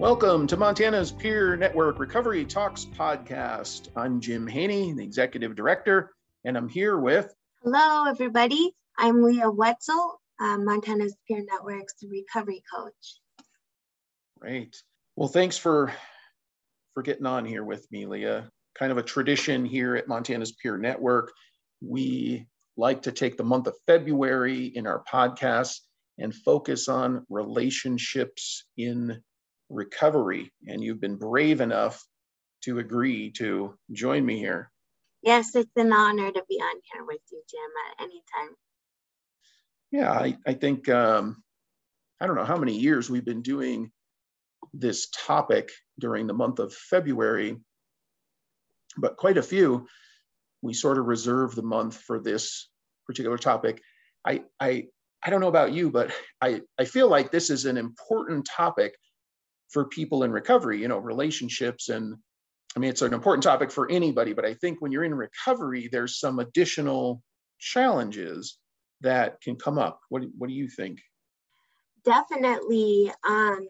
Welcome to Montana's Peer Network Recovery Talks podcast. I'm Jim Haney, the executive director, and I'm here with. Hello, everybody. I'm Leah Wetzel, uh, Montana's Peer Network's recovery coach. Great. Well, thanks for for getting on here with me, Leah. Kind of a tradition here at Montana's Peer Network. We like to take the month of February in our podcast and focus on relationships in recovery. And you've been brave enough to agree to join me here. Yes, it's an honor to be on here with you, Jim, at any time. Yeah, I, I think, um, I don't know how many years we've been doing this topic during the month of February, but quite a few. We sort of reserve the month for this particular topic. I, I, I don't know about you, but I, I feel like this is an important topic for people in recovery, you know, relationships. And I mean, it's an important topic for anybody, but I think when you're in recovery, there's some additional challenges that can come up. What, what do you think? Definitely. Um,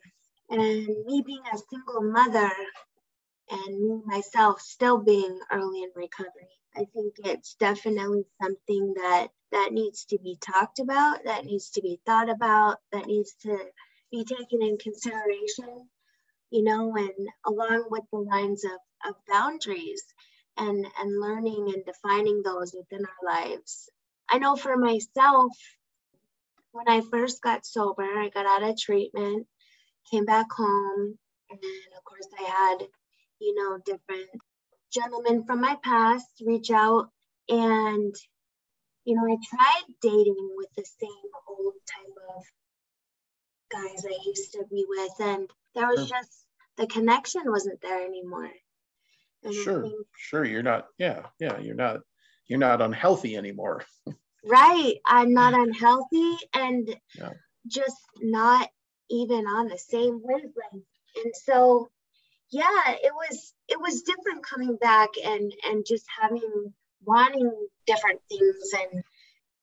and me being a single mother and me myself still being early in recovery, I think it's definitely something that that needs to be talked about, that needs to be thought about, that needs to be taken in consideration, you know, and along with the lines of, of boundaries and, and learning and defining those within our lives. I know for myself, when I first got sober, I got out of treatment, came back home, and of course I had, you know, different gentlemen from my past reach out and you know, I tried dating with the same old type of guys I used to be with, and there was sure. just the connection wasn't there anymore. And sure, think, sure, you're not. Yeah, yeah, you're not. You're not unhealthy anymore. right, I'm not unhealthy, and yeah. just not even on the same wavelength. And so, yeah, it was it was different coming back and and just having wanting different things and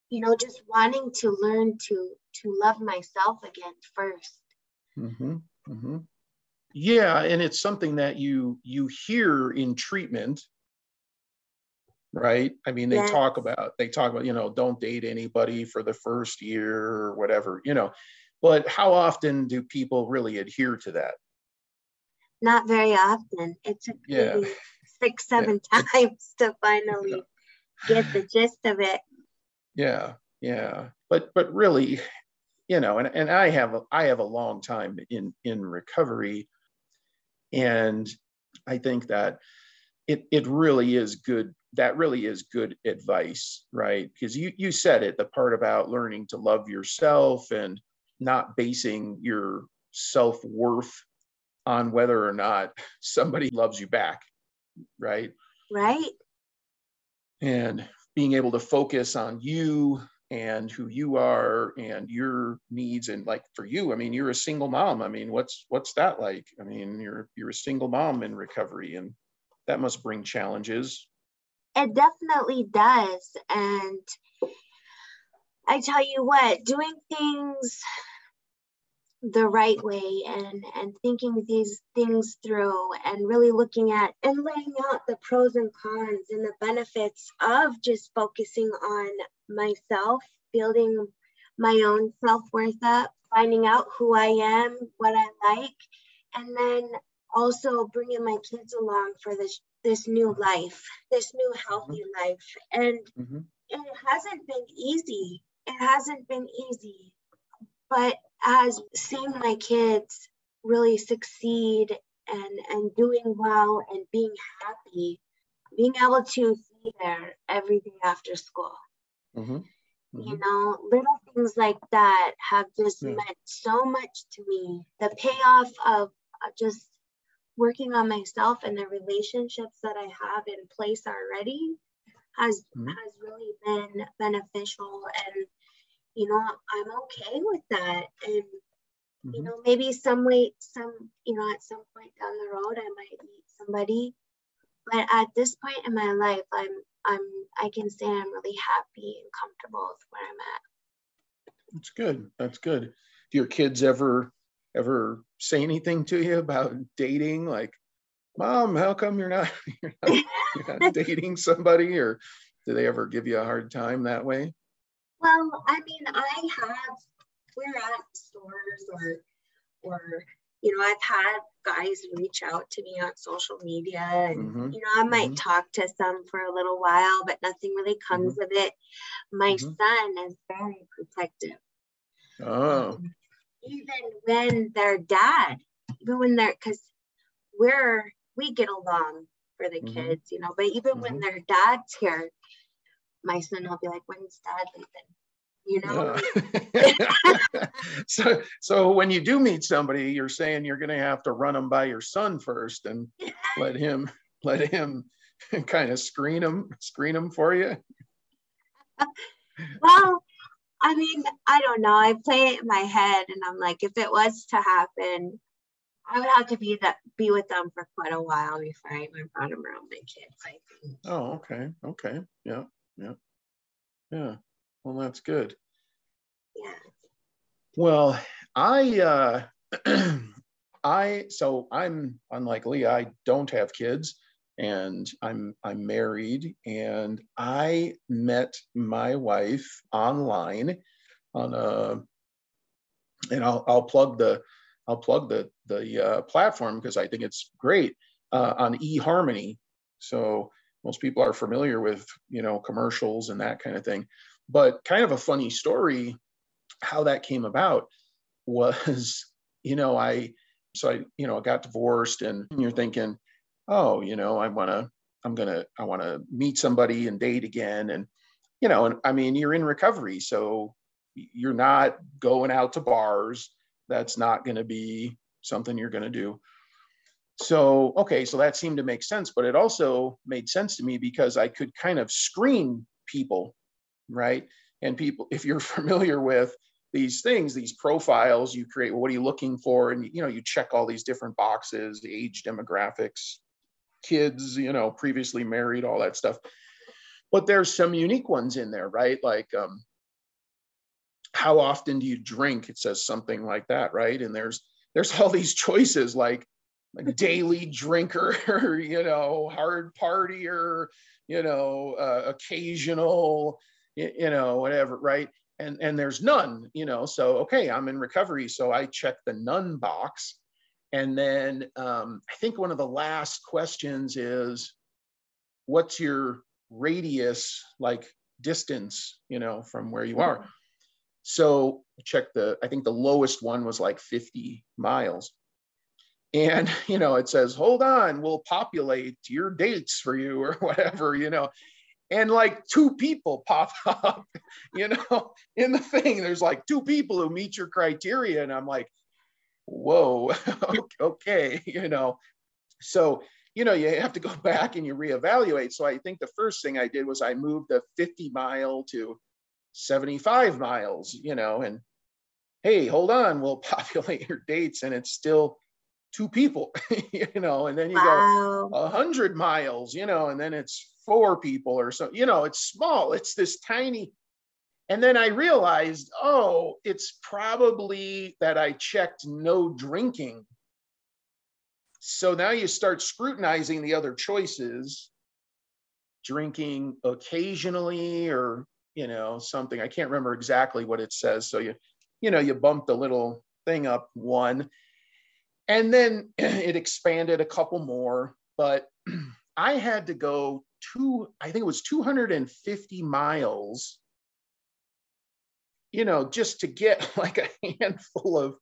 you know just wanting to learn to to love myself again 1st mm-hmm, mm-hmm. yeah and it's something that you you hear in treatment right i mean they yes. talk about they talk about you know don't date anybody for the first year or whatever you know but how often do people really adhere to that not very often it took yeah. six seven yeah. times to finally get the gist of it. Yeah, yeah. But but really, you know, and, and I have a, I have a long time in in recovery, and I think that it it really is good. That really is good advice, right? Because you you said it, the part about learning to love yourself and not basing your self worth on whether or not somebody loves you back, right? Right and being able to focus on you and who you are and your needs and like for you i mean you're a single mom. I mean what's what's that like? I mean you're you're a single mom in recovery and that must bring challenges. It definitely does and i tell you what doing things the right way and and thinking these things through and really looking at and laying out the pros and cons and the benefits of just focusing on myself building my own self-worth up finding out who i am what i like and then also bringing my kids along for this this new life this new healthy mm-hmm. life and mm-hmm. it hasn't been easy it hasn't been easy but as seeing my kids really succeed and and doing well and being happy being able to be there every day after school mm-hmm. Mm-hmm. you know little things like that have just yeah. meant so much to me the payoff of, of just working on myself and the relationships that I have in place already has Mhm. has really been beneficial and you know I'm okay with that and you Mhm. know maybe some way some you know at some point down the road I might meet somebody but at this point in my life I'm I'm I can say I'm really happy and comfortable with where I'm at. That's good. That's good. Do your kids ever ever say anything to you about dating? Like, mom, how come you're not you're not, you're not dating somebody? Or do they ever give you a hard time that way? Well, I mean, I have, we're at stores or, or, you know, I've had guys reach out to me on social media and, Mhm, you know, I might mhm. talk to some for a little while, but nothing really comes of it. My Mhm. son is very protective. Oh, Um, even when their dad, even when they're, because we're, we get along for the Mhm. kids, you know, but even when Mhm. their dad's here, my son will be like, when's dad leaving? You know? yeah. so so when you do meet somebody, you're saying you're going to have to run them by your son first and let him let him kind of screen them screen them for you. Well, I mean, I don't know. I play it in my head and I'm like, if it was to happen, I would have to be that be with them for quite a while before I even brought them around my kids, I think. Oh, okay. Okay. Yeah. Yeah. Yeah. Well, that's good. Yeah. Well, I uh I so I'm unlike Leah, I don't have kids and I'm I'm married and I met my wife online on a and I'll I'll plug the I'll plug the the uh, platform because I think it's great uh, on eHarmony. So most people are familiar with you know commercials and that kind of thing. But kind of a funny story how that came about was you know I so I you know got divorced and you're thinking oh you know I want to I'm gonna I want to meet somebody and date again. And you know and I mean you're in recovery so you're not going out to bars. That's not going to be something you're going to do. So okay so that seemed to make sense but it also made sense to me because i could kind of screen people right? And people if you're familiar with these things these profiles you create well, what are you looking for? And you know you check all these different boxes age demographics kids you know previously married all that stuff. But there's some unique ones in there right? Like um how often do you drink? It says something like that right? And there's there's all these choices like like daily drinker you know hard partier you know uh, occasional you know whatever right? And and there's none you know so okay i'm in recovery so i check the none box. And then um, i think one of the last questions is what's your radius like distance you know from where you are? So check the i think the lowest one was like 50 miles. And you know it says hold on we'll populate your dates for you or whatever you know and like two people pop up you know in the thing. There's like two people who meet your criteria and i'm like whoa okay you know. So you know you have to go back and you reevaluate. So i think the first thing i did was i moved the 50 mile to 75 miles you know and hey hold on we'll populate your dates and it's still two people you know and then you go Wow. a hundred miles, you know, and then it's four people or so, you know, it's small, it's this tiny. And then I realized, oh, it's probably that I checked no drinking. So now you start scrutinizing the other choices, drinking occasionally or, you know, something. I can't remember exactly what it says. So you, you know, you bump the little thing up one and then it expanded a couple more but i had to go two i think it was 250 miles you know just to get like a handful of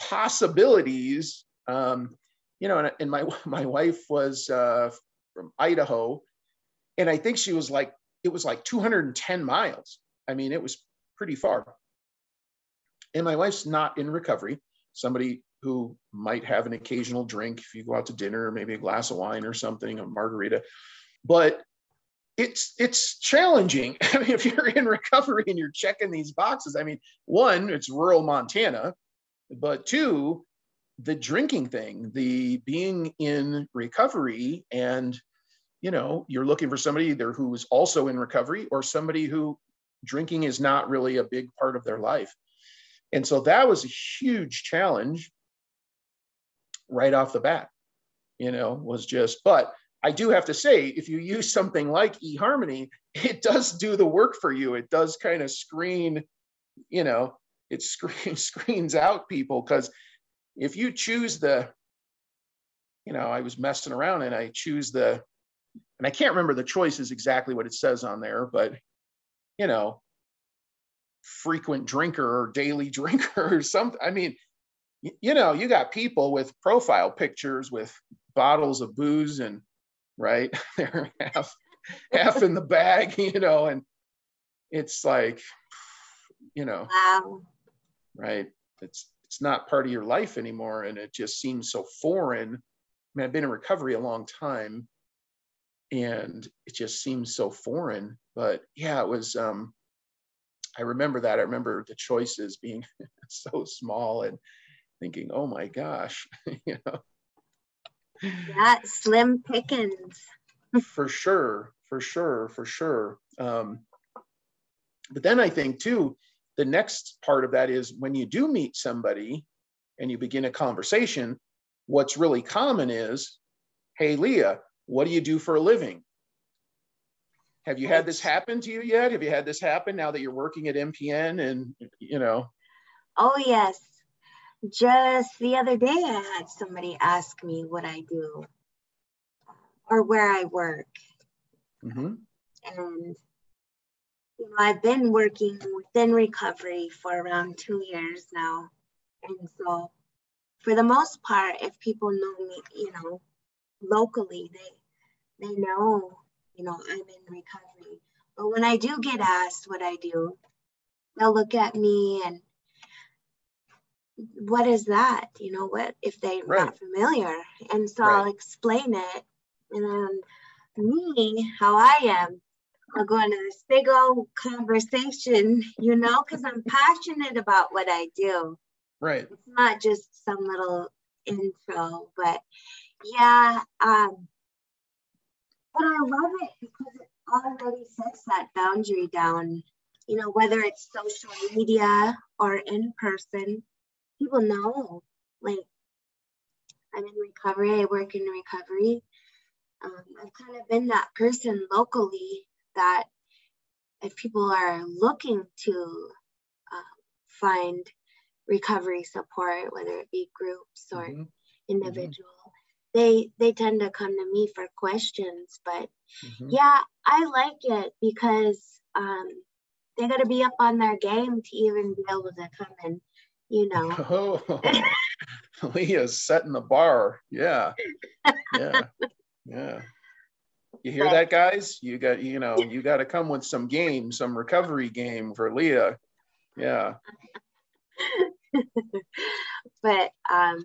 possibilities. Um you know and, and my my wife was uh from idaho and i think she was like it was like 210 miles. I mean it was pretty far. And my wife's not in recovery. Somebody who might have an occasional drink if you go out to dinner, maybe a glass of wine or something, a margarita. But it's it's challenging. I mean, if you're in recovery and you're checking these boxes, I mean, one, it's rural Montana, but two, the drinking thing, the being in recovery, and you know, you're looking for somebody either who's also in recovery or somebody who drinking is not really a big part of their life. And so that was a huge challenge right off the bat, you know, was just, but I do have to say, if you use something like eHarmony, it does do the work for you. It does kind of screen, you know, it screen, screens out people because if you choose the, you know, I was messing around and I choose the, and I can't remember the choices exactly what it says on there, but you know, frequent drinker or daily drinker or something. I mean, you know, you got people with profile pictures with bottles of booze and right, they're half half in the bag, you know, and it's like, you know, Wow. right? It's it's not part of your life anymore, and it just seems so foreign. I mean, I've been in recovery a long time, and it just seems so foreign. But yeah, it was. um I remember that. I remember the choices being so small and thinking, "Oh my gosh," you know. Yeah, slim pickings. for sure for sure for sure. Um, but then i think too the next part of that is when you do meet somebody and you begin a conversation what's really common is hey leah what do you do for a living? Have you had this happen to you yet? Have you had this happen now that you're working at mpn and you know? Oh, yes. Just the other day, I had somebody ask me what I do or where I work. mhm, And, you know, I've been working within recovery for around two years now. And so, for the most part, if people know me, you know, locally, they they know, you know, I'm in recovery. But when I do get asked what I do, they'll look at me and what is that? You know, what if they're Right. not familiar? And so I'll explain it. And then me, how I am, I'll go into this big old conversation, you know, because I'm passionate about what I do. right It's not just some little intro, but yeah, um, but I love it because it already sets that boundary down. You know, whether it's social media or in person, people know. Like, I'm in recovery. I work in recovery. Um, I've kind of been that person locally that if people are looking to uh, find recovery support, whether it be groups or mhm, individual, they they tend to come to me for questions. But mhm. yeah, I like it because um, they got to be up on their game to even be able to come and, you know, Oh, Leah's setting the bar. Yeah. Yeah. Yeah. You hear that, guys? You got, you know, you got to come with some game, some recovery game for Leah. Yeah. but um,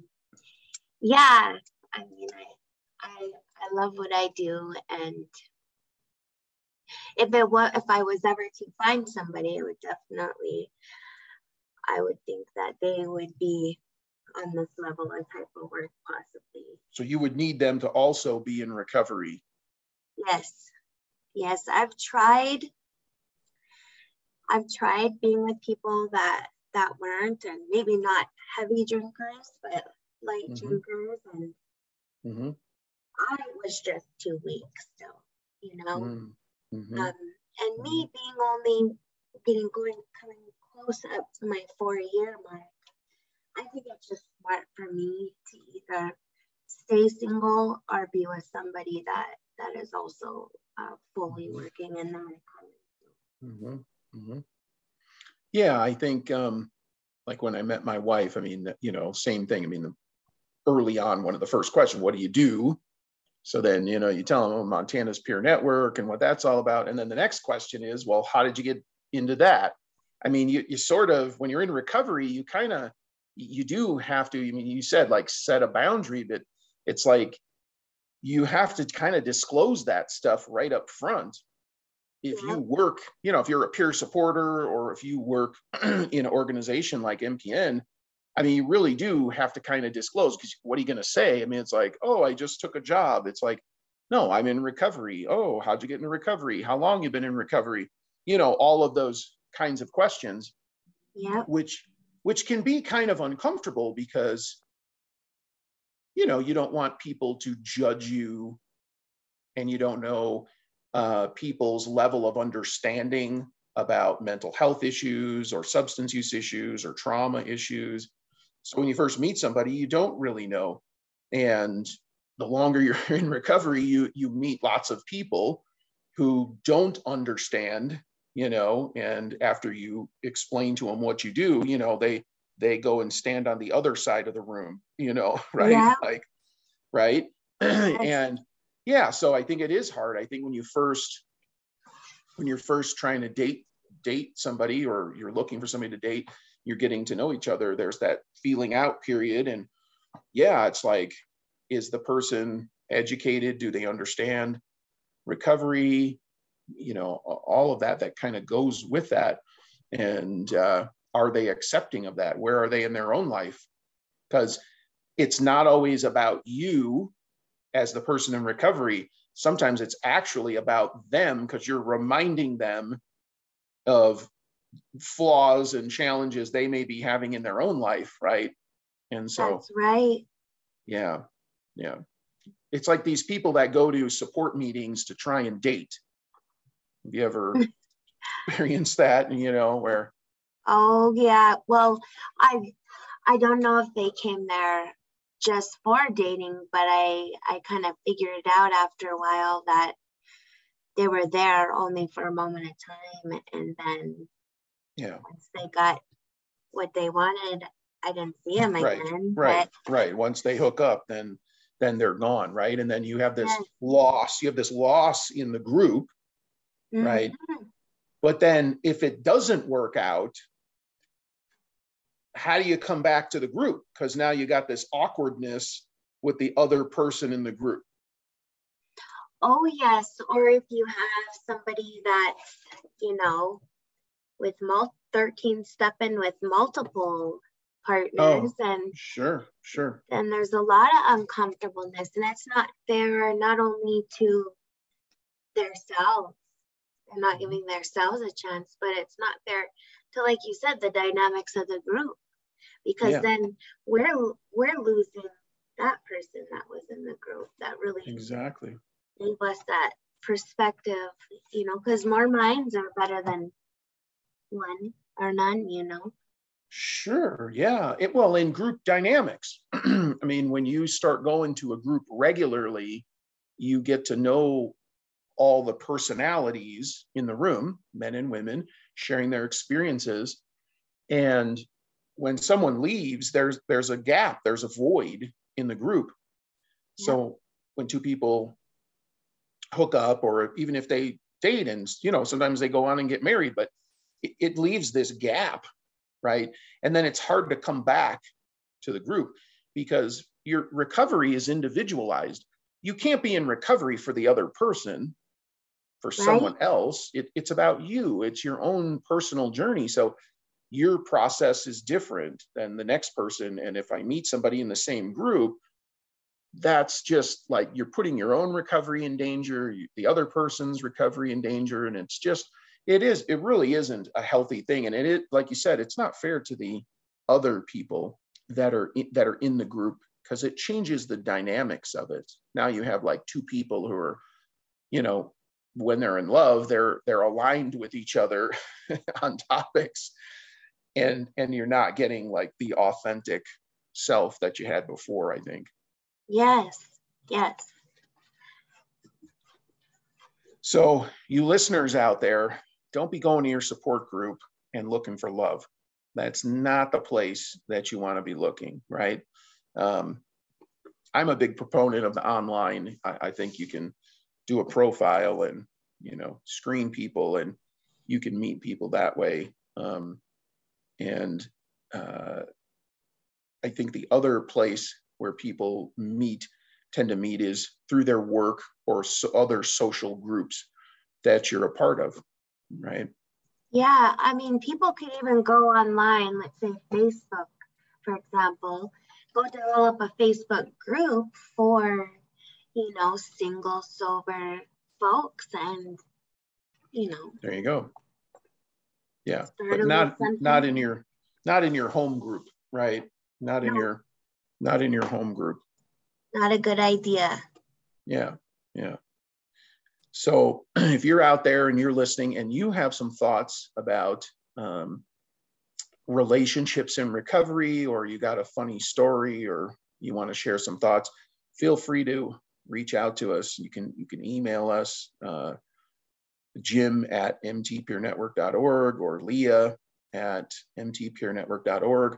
yeah, I mean, I, I I love what I do, and if it was if I was ever to find somebody, it would definitely, I would think that they would be on this level of type of work possibly. So you would need them to also be in recovery. Yes, yes, I've tried. I've tried being with people that that weren't, and maybe not heavy drinkers, but light Mhm. drinkers, and mm-hmm. I was just too weak still, you know. mm, mhm. Um, and me being only getting going coming close up to my four year mark, I think it's just smart for me to either stay single or be with somebody that that is also uh, fully working in the recovery. Mhm, mhm. Yeah, I think um, like when I met my wife, I mean, you know, same thing. I mean, early on, one of the first questions, what do you do? So then, you know, you tell them, oh, Montana's peer network and what that's all about. And then the next question is, well, how did you get into that? I mean, you, you sort of, when you're in recovery, you kind of you do have to, I mean, you said like set a boundary, but it's like you have to kind of disclose that stuff right up front. If you mm-hmm. work, you know, if you're a peer supporter or if you work in an organization like MPN, I mean, you really do have to kind of disclose because what are you going to say? I mean, it's like, oh, I just took a job. It's like, no, I'm in recovery. Oh, how'd you get in recovery? How long you been in recovery? You know, all of those kinds of questions. Yeah. Which which can be kind of uncomfortable because you know you don't want people to judge you and you don't know uh, people's level of understanding about mental health issues or substance use issues or trauma issues so when you first meet somebody you don't really know and the longer you're in recovery you you meet lots of people who don't understand you know and after you explain to them what you do you know they they go and stand on the other side of the room you know right? Yeah. like right? And yeah so i think it is hard. I think when you first when you're first trying to date date somebody or you're looking for somebody to date you're getting to know each other there's that feeling out period. And yeah it's like is the person educated? Do they understand recovery you know all of that that kind of goes with that. And uh, are they accepting of that? Where are they in their own life? Because it's not always about you as the person in recovery. Sometimes it's actually about them because you're reminding them of flaws and challenges they may be having in their own life right? And so That's right. yeah yeah. It's like these people that go to support meetings to try and date have you ever experienced that you know where Oh yeah. Well, I I don't know if they came there just for dating, but I I kind of figured it out after a while that they were there only for a moment of time and then yeah once they got what they wanted, I didn't see them Right, again. right right once they hook up then then they're gone right and then you have this Yeah. loss you have this loss in the group But, right. Mm-hmm. But then if it doesn't work out how do you come back to the group? Because now you got this awkwardness with the other person in the group. Oh yes, or if you have somebody that's, you know, with mul 13 stepping with multiple partners oh, and sure sure. then there's a lot of uncomfortableness and that's not fair not only to themselves they're not giving themselves a chance but it's not fair to like you said the dynamics of the group because Yeah. then we're we're losing that person that was in the group that really exactly gave us that perspective you know because more minds are better than one or none you know Sure. Yeah. It, well, in group dynamics, I mean, when you start going to a group regularly, you get to know all the personalities in the room, men and women, sharing their experiences. And when someone leaves, there's there's a gap, there's a void in the group. So when two people hook up, or even if they date, and you know, sometimes they go on and get married, but it, it leaves this gap right? And then it's hard to come back to the group because your recovery is individualized. You can't be in recovery for the other person, for someone else. It, it's about you, it's your own personal journey. So your process is different than the next person. And if I meet somebody in the same group, that's just like you're putting your own recovery in danger, you- the other person's recovery in danger. And it's just, it is it really isn't a healthy thing and it is like you said it's not fair to the other people that are in, that are in the group because it changes the dynamics of it now you have like two people who are you know when they're in love they're they're aligned with each other on topics and and you're not getting like the authentic self that you had before i think yes yes So, you listeners out there, don't be going to your support group and looking for love. That's not the place that you want to be looking, right? Um, I'm a big proponent of the online. I, I think you can do a profile and you know screen people, and you can meet people that way. Um, and uh, I think the other place where people meet tend to meet is through their work or so other social groups that you're a part of, right? Yeah, I mean, people could even go online, let's say Facebook, for example, go develop a Facebook group for, you know, single, sober folks and, you know. There you go. Yeah, but not not in your not in your home group, right? Not in no. your not in your home group. Not a good idea. Yeah, yeah. So if you're out there and you're listening and you have some thoughts about um, relationships in recovery, or you got a funny story, or you want to share some thoughts, feel free to reach out to us. You can you can email us, uh, Jim at mtpeernetwork.org or Leah at mtpeernetwork.org.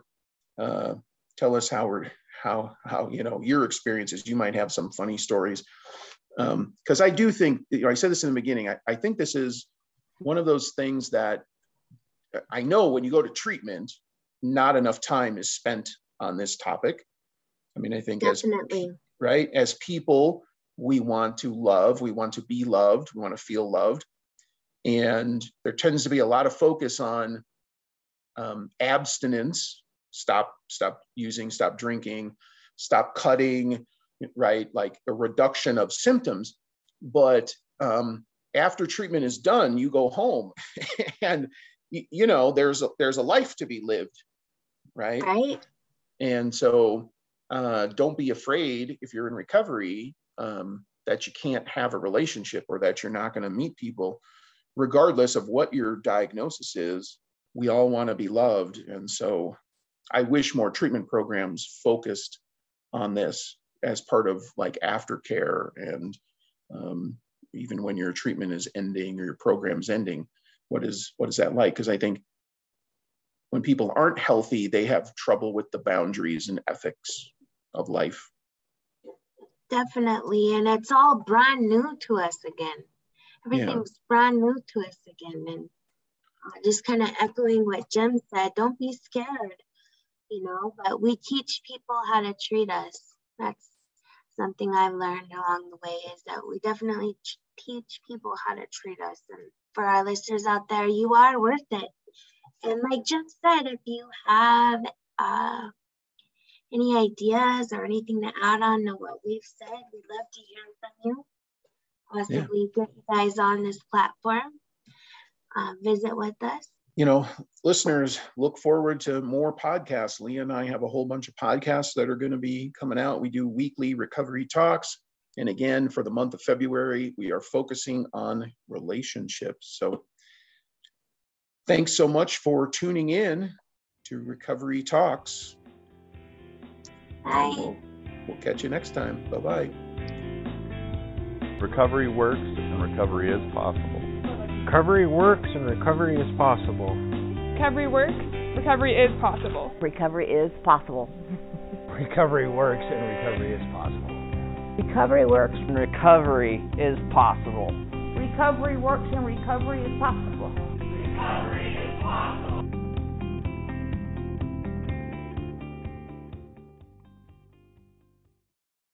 Uh, tell us how we're how how you know your experiences. You might have some funny stories because um, I do think, you know, I said this in the beginning, I, I think this is one of those things that I know when you go to treatment, not enough time is spent on this topic. I mean, I think Definitely. as right as people, we want to love, we want to be loved, we want to feel loved, and there tends to be a lot of focus on um, abstinence. Stop, stop using, stop drinking, stop cutting, right? Like a reduction of symptoms. But um, after treatment is done, you go home, and you know there's a, there's a life to be lived, right? Right. And so uh, don't be afraid if you're in recovery um, that you can't have a relationship or that you're not going to meet people, regardless of what your diagnosis is. We all want to be loved, and so I wish more treatment programs focused on this as part of like aftercare and um, even when your treatment is ending or your program's ending what is what is that like? Because i think when people aren't healthy they have trouble with the boundaries and ethics of life definitely and it's all brand new to us again everything's yeah. brand new to us again and just kind of echoing what jim said don't be scared you know but we teach people how to treat us that's something I've learned along the way is that we definitely teach people how to treat us. And for our listeners out there, you are worth it. And like Jim said, if you have uh, any ideas or anything to add on to what we've said, we'd love to hear from you. Possibly yeah. get you guys on this platform. Uh, visit with us you know, listeners, look forward to more podcasts. Leah and I have a whole bunch of podcasts that are going to be coming out. We do weekly recovery talks. And again, for the month of February, we are focusing on relationships. So thanks so much for tuning in to Recovery Talks. Bye. We'll, we'll catch you next time. Bye bye. Recovery works and recovery is possible. Recovery works and recovery is possible. Recovery works, recovery is possible. Recovery is possible. recovery works and recovery is possible. Recovery works and recovery is possible. Recovery works and recovery is possible. Recovery is possible.